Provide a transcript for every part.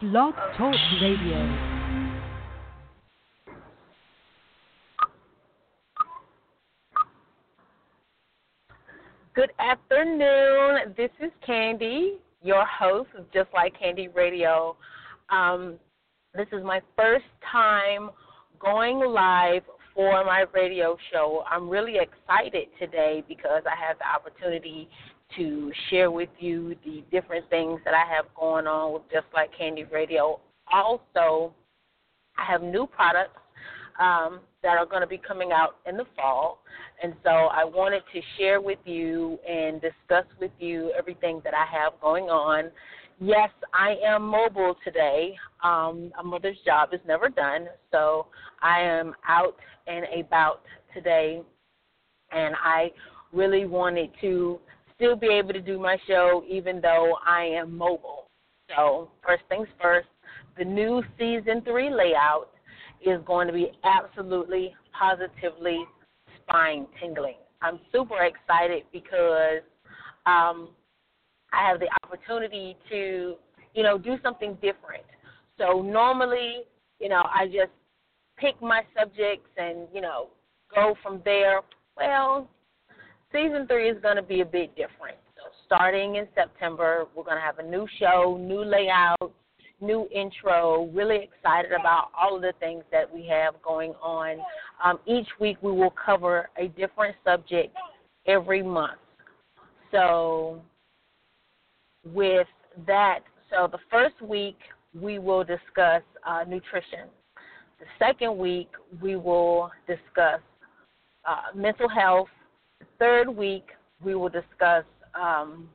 Blog Talk Radio. Good afternoon. This is Candy, your host of Just Like Candy Radio. Um, this is my first time going live for my radio show. I'm really excited today because I have the opportunity to share with you the different things that I have going on with Just Like Candy Radio. Also, I have new products um, that are going to be coming out in the fall. And so I wanted to share with you and discuss with you everything that I have going on. Yes, I am mobile today. Um, a mother's job is never done. So I am out and about today. And I really wanted to still be able to do my show even though I am mobile. So, first things first, the new season three layout is going to be absolutely, positively spine tingling. I'm super excited because um, I have the opportunity to, you know, do something different. So normally, you know, I just pick my subjects and, you know, go from there. Well, season three is going to be a bit different. So starting in September, we're going to have a new show, new layout, new intro. Really excited about all of the things that we have going on. Um, each week we will cover a different subject every month. So with that, so the first week we will discuss uh, nutrition. The second week we will discuss uh, mental health. Third week we will discuss um,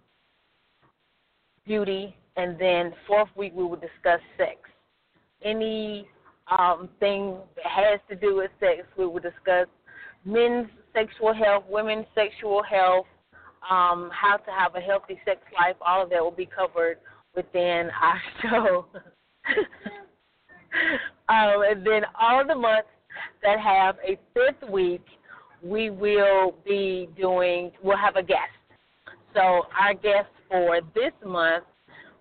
beauty and then fourth week we will discuss sex. Any um, thing that has to do with sex, we will discuss men's sexual health, women's sexual health, um, how to have a healthy sex life. All of that will be covered within our show. um, and then all the months that have a fifth week, we will be doing. We'll have a guest. So our guest for this month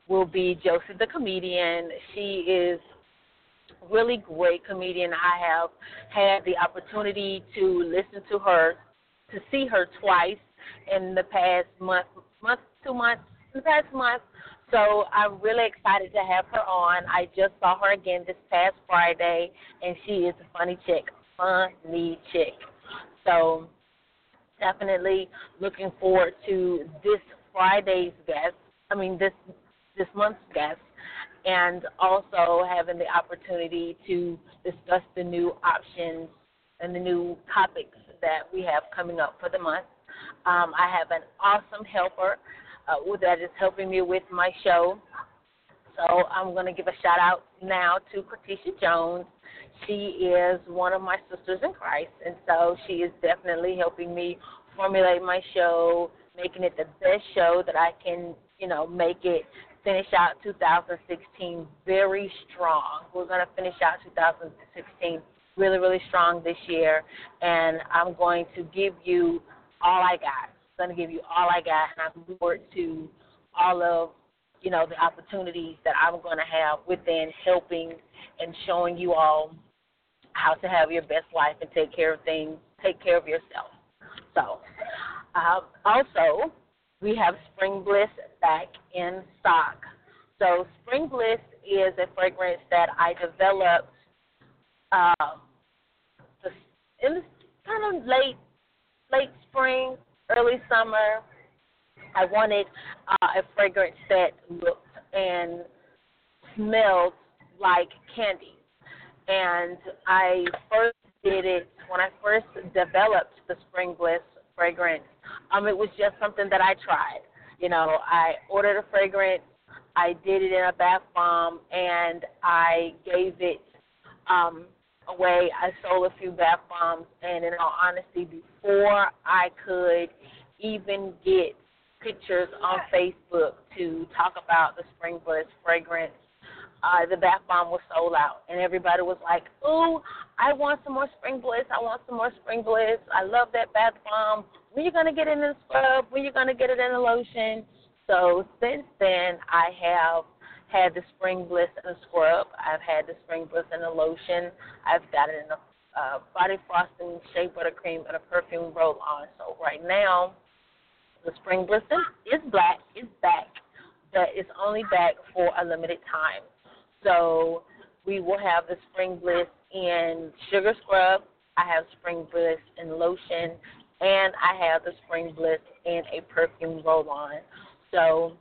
will be Josie the comedian. She is really great comedian. I have had the opportunity to listen to her, to see her twice in the past month, month, two months, the past month. So I'm really excited to have her on. I just saw her again this past Friday, and she is a funny chick, funny chick. So definitely looking forward to this Friday's guest. I mean this this month's guest, and also having the opportunity to discuss the new options and the new topics that we have coming up for the month. Um, I have an awesome helper uh, that is helping me with my show. So I'm going to give a shout out now to Patricia Jones. She is one of my sisters in Christ, and so she is definitely helping me formulate my show, making it the best show that I can, you know, make it finish out 2016 very strong. We're going to finish out 2016 really, really strong this year, and I'm going to give you all I got. I'm going to give you all I got, and I look forward to all of you know the opportunities that I'm going to have within helping and showing you all how to have your best life and take care of things, take care of yourself. So, uh, also, we have Spring Bliss back in stock. So Spring Bliss is a fragrance that I developed uh, in kind of late late spring, early summer. I wanted uh, a fragrance that looked and smelled like candy. And I first did it when I first developed the Spring Bliss fragrance. Um, it was just something that I tried. You know, I ordered a fragrance, I did it in a bath bomb, and I gave it um, away. I sold a few bath bombs, and in all honesty, before I could even get pictures on Facebook to talk about the Spring Bliss fragrance, uh, the bath bomb was sold out, and everybody was like, "Ooh, I want some more Spring Bliss. I want some more Spring Bliss. I love that bath bomb. When you gonna get it in the scrub? When you gonna get it in the lotion?" So since then, I have had the Spring Bliss in a scrub. I've had the Spring Bliss in a lotion. I've got it in a uh, body frosting, shea buttercream, and a perfume roll on. So right now, the Spring Bliss is black, is back, but it's only back for a limited time. So we will have the Spring Bliss in sugar scrub. I have Spring Bliss in lotion, and I have the Spring Bliss in a perfume roll on. So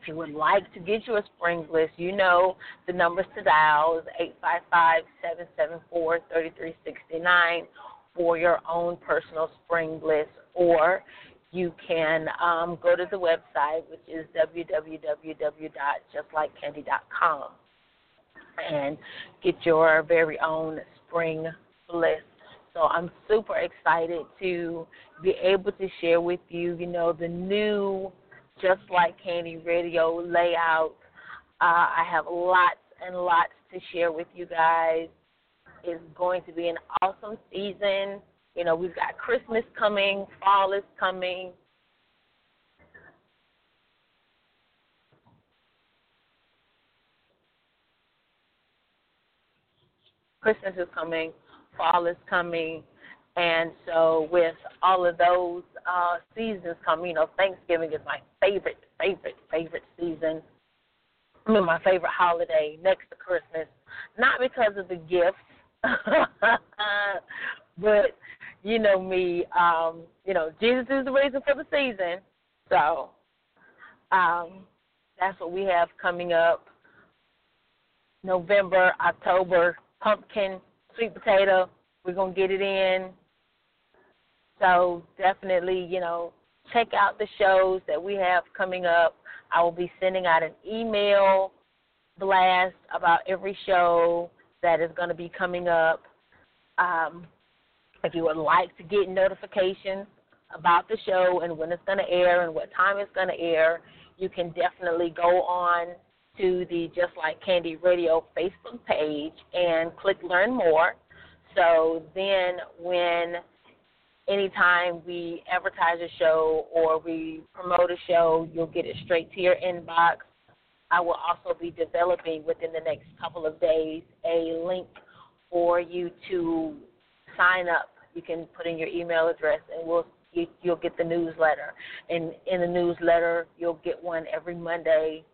if you would like to get you a Spring Bliss, you know the numbers to dial is eight five five seven seven four thirty three sixty nine for your own personal Spring Bliss, or you can um, go to the website, which is www.justlikecandy.com, and get your very own Spring Bliss. So I'm super excited to be able to share with you, you know, the new Just Like Candy radio layout. Uh, I have lots and lots to share with you guys. It's going to be an awesome season. You know, we've got Christmas coming, fall is coming. Christmas is coming, fall is coming, and so with all of those uh, seasons coming, you know, Thanksgiving is my favorite, favorite, favorite season. I mean, my favorite holiday next to Christmas, not because of the gifts, but you know me, um, you know, Jesus is the reason for the season. So um, that's what we have coming up. November, October, pumpkin, sweet potato. We're gonna get it in. So definitely, you know, check out the shows that we have coming up. I will be sending out an email blast about every show that is going to be coming up. Um, if you would like to get notifications about the show and when it's going to air and what time it's going to air, you can definitely go on to the Just Like Candy Radio Facebook page and click Learn More. So then, when anytime we advertise a show or we promote a show, you'll get it straight to your inbox. I will also be developing within the next couple of days a link for you to sign up. You can put in your email address, and we'll you'll get the newsletter. And in the newsletter, you'll get one every Monday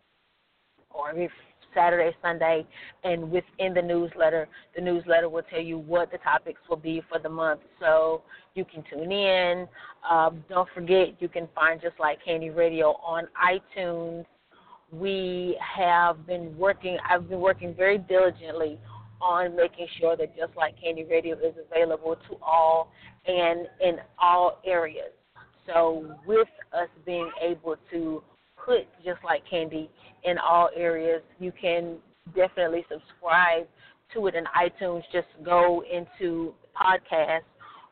or every Saturday, Sunday, and within the newsletter, the newsletter will tell you what the topics will be for the month. So you can tune in. Um, don't forget, you can find Just Like Candy Radio on iTunes. We have been working, I've been working very diligently on making sure that Just Like Candy Radio is available to all and in all areas. So, with us being able to put Just Like Candy in all areas. You can definitely subscribe to it in iTunes. Just go into podcast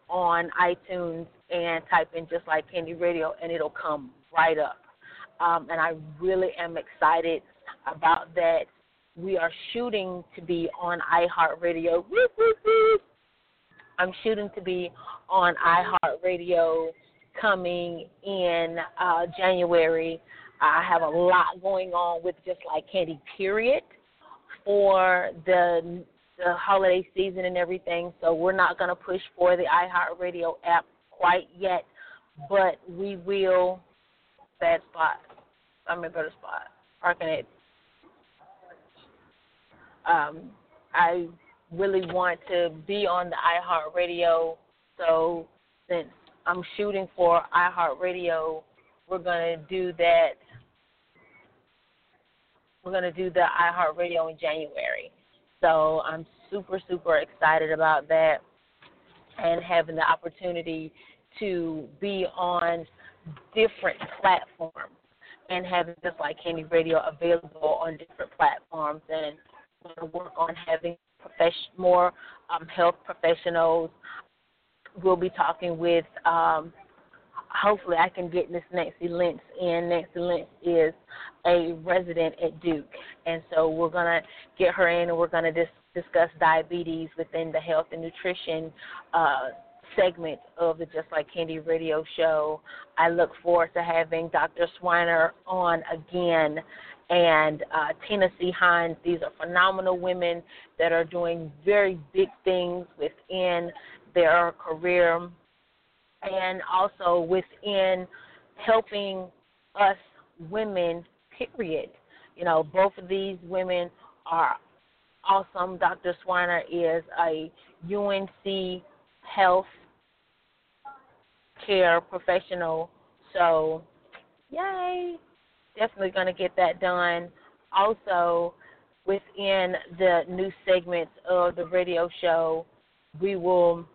on iTunes and type in Just Like Candy Radio, and it'll come right up. Um, and I really am excited about that. We are shooting to be on iHeartRadio. I'm shooting to be on iHeartRadio coming in uh, January I have a lot going on with just like Candy Period for the the holiday season and everything. So we're not going to push for the iHeartRadio app quite yet, but we will. Bad spot. I'm in better spot. Parking it. Um, I really want to be on the iHeartRadio. So since I'm shooting for iHeartRadio, we're to do that we're to do the iHeartRadio in January. So I'm super, super excited about that and having the opportunity to be on different platforms and having just like Candy Radio available on different platforms and work on having profession, more um, health professionals. We'll be talking with um, hopefully I can get Miss Nancy Lentz in. Nancy Lentz is a resident at Duke, and so we're gonna get her in, and we're gonna dis- discuss diabetes within the health and nutrition uh, segment of the Just Like Candy radio show. I look forward to having Dr. Swiner on again and uh, C. Hines. These are phenomenal women that are doing very big things within their career and also within helping us women, period. You know, both of these women are awesome. Dr. Swiner is a UNC health care professional. So, yay! Definitely going to get that done. Also, within the new segments of the radio show, we will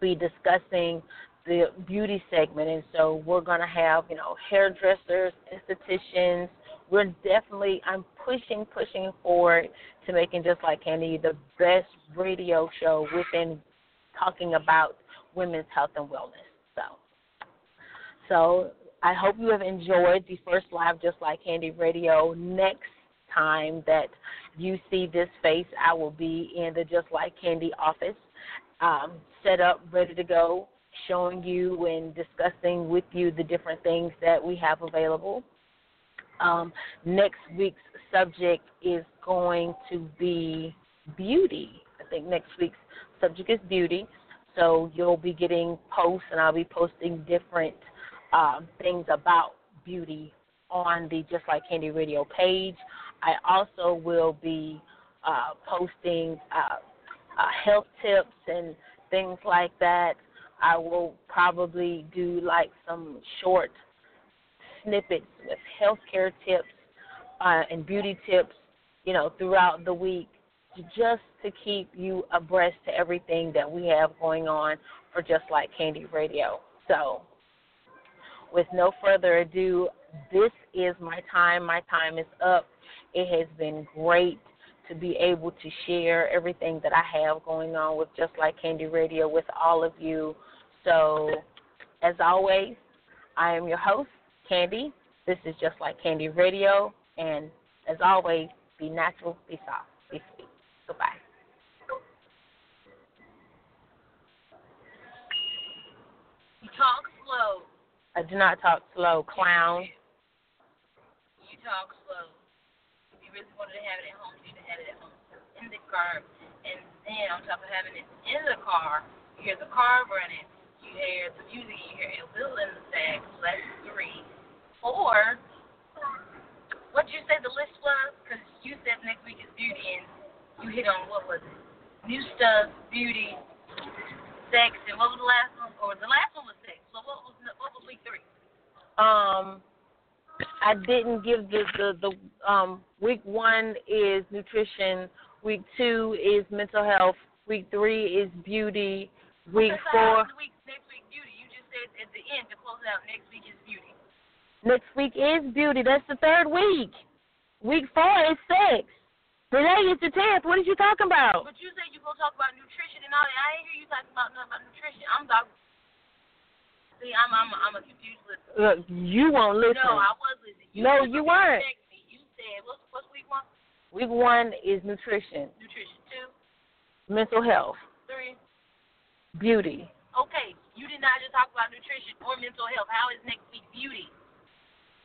be discussing the beauty segment, and so we're going to have you know hairdressers, estheticians. We're definitely I'm pushing, pushing forward to making just like Candy the best radio show within talking about women's health and wellness. So, so I hope you have enjoyed the first live Just Like Candy Radio. Next time that you see this face, I will be in the Just Like Candy office, um, set up, ready to go, showing you and discussing with you the different things that we have available. Um, next week's subject is going to be beauty. I think next week's subject is beauty. So you'll be getting posts, and I'll be posting different um, things about beauty on the Just Like Candy Radio page. I also will be uh, posting uh, uh, health tips and things like that I will probably do like some short snippets with healthcare tips uh, and beauty tips, you know, throughout the week, just to keep you abreast to everything that we have going on for Just Like Candy Radio. So, with no further ado, this is my time. My time is up. It has been great to be able to share everything that I have going on with Just Like Candy Radio with all of you. So, as always, I am your host, Candy. This is Just Like Candy Radio. And as always, be natural, be soft, be sweet. Goodbye. You talk slow. I do not talk slow, clown. You talk slow. If you really wanted to have it at home, you to have it at home. In the car. And then on top of having it in the car, you hear the car running you hear the music, you hear a little in the sax, so that's three. Or, what did you say the list was? Because you said next week is beauty, and you hit on what was it? New stuff, beauty, sex, and what was the last one? Or the last one was sex. So what was what was week three? Um, I didn't give the the the um week one is nutrition, week two is mental health, week three is beauty, week so four. Week next week beauty. You just said at the end to close out next week is beauty. Next week is beauty. That's the third week. Week four is sex. Today is the tenth. What are you talking about? But you said you gonna talk about nutrition and all that. I ain't hear you talking about nothing about nutrition. I'm talking. See, I'm I'm I'm a confused listener. Look, you won't listen. No, I was listening. You no, you weren't. Me. You said what's what's week one? Week one is nutrition. Nutrition two. Mental health. Three. Beauty. Okay, you did not just talk about nutrition or mental health. How is next week beauty?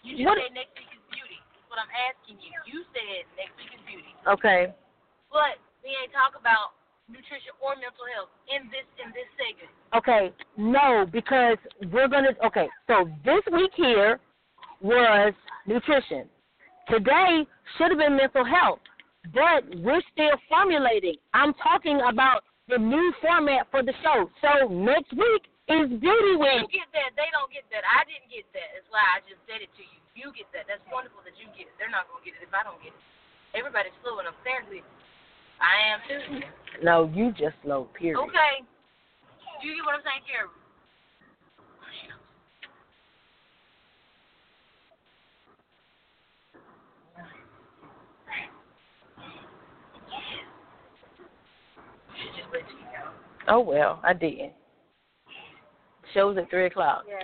You just what? said next week is beauty. That's what I'm asking you. You said next week is beauty. Okay. But we ain't talk about nutrition or mental health in this in this segment. Okay, no, because we're gonna. Okay, so this week here was nutrition. Today should have been mental health, but we're still formulating. I'm talking about the new format for the show. So next week is Beauty Week. You get that. They don't get that. I didn't get that. That's why I just said it to you. You get that. That's wonderful that you get it. They're not going to get it if I don't get it. Everybody's slow and apparently I am too. No, you just slow, period. Okay. Do you get what I'm saying, Carrie? Oh well, I didn't. Show's at three o'clock. Yeah.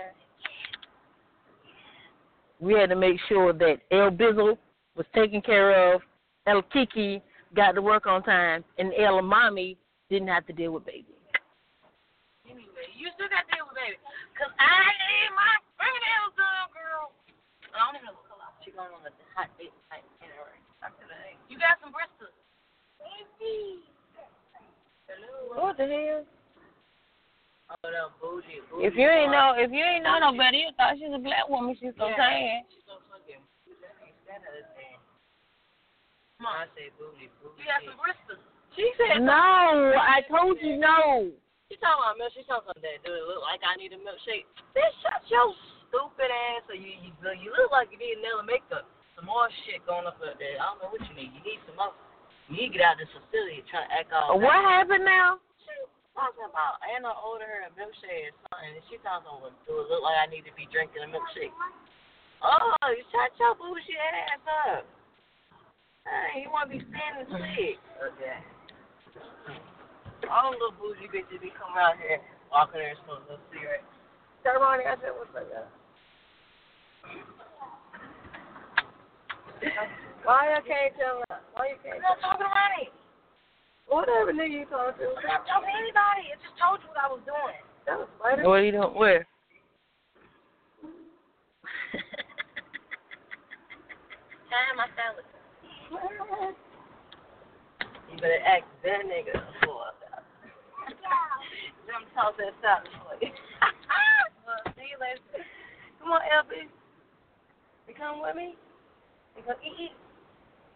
We had to make sure that El Bizzle was taken care of, El Kiki got to work on time, and Ella Mommy didn't have to deal with baby. Anyway, you still got to deal with baby. Because I need my fingernails done, girl. I don't even know what color going on a hot date night anyway. You got some Bristol. Hello. What the hell? Oh, no, bougie, bougie. If you ain't know, if you ain't know no better, you thought she's a black woman. She's so Yeah. tan. She's so fucking. That ain't that other thing. Come on. I say booty, booty. You got some Bristol. She said. No, I told you no. She talking about milk. She talking about that. Do it look like I need a milkshake? Bitch, shut your stupid ass. So you you you look like you need nail makeup. Some more shit going up there. I don't know what you need. You need some more. You need to get out of this facility trying to act all. What happened now? She talking about Anna ordered her a milkshake or something, and she talking about do it look like I need to be drinking a milkshake? Oh, you shut your bullshit ass up. Hey, you want to be standing sick? Okay. All them little bougie bitches be coming out here walking there and smoking a cigarette. Tell Ronnie, I said, what's up, y'all? Why you can't tell her? Why you can't? I'm not talking to Ronnie. Whatever nigga you talking to. I'm not talking to anybody. I just told you what I was doing. That was funny. What are you doing? Where? Time my You better ask that nigga for that. Let me toss that salad for you. well, see you later. Come on, LB. You come with me? You gonna eat?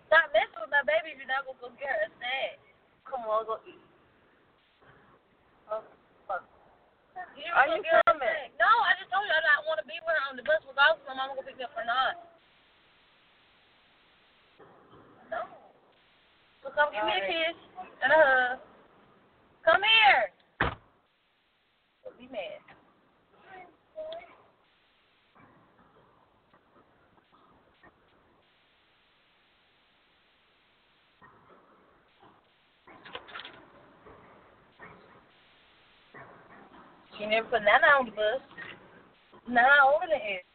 Stop messing with my baby if you're not gonna go get her snack. Come on, go eat. Oh, fuck. You Are you get her a coming? No, I just told you I don't want to be with her on the bus regardless if my mama gonna pick me up or not. So come give me a kiss and a hug. Come here. Don't be mad. She never put Nana on the bus. Nana older than her.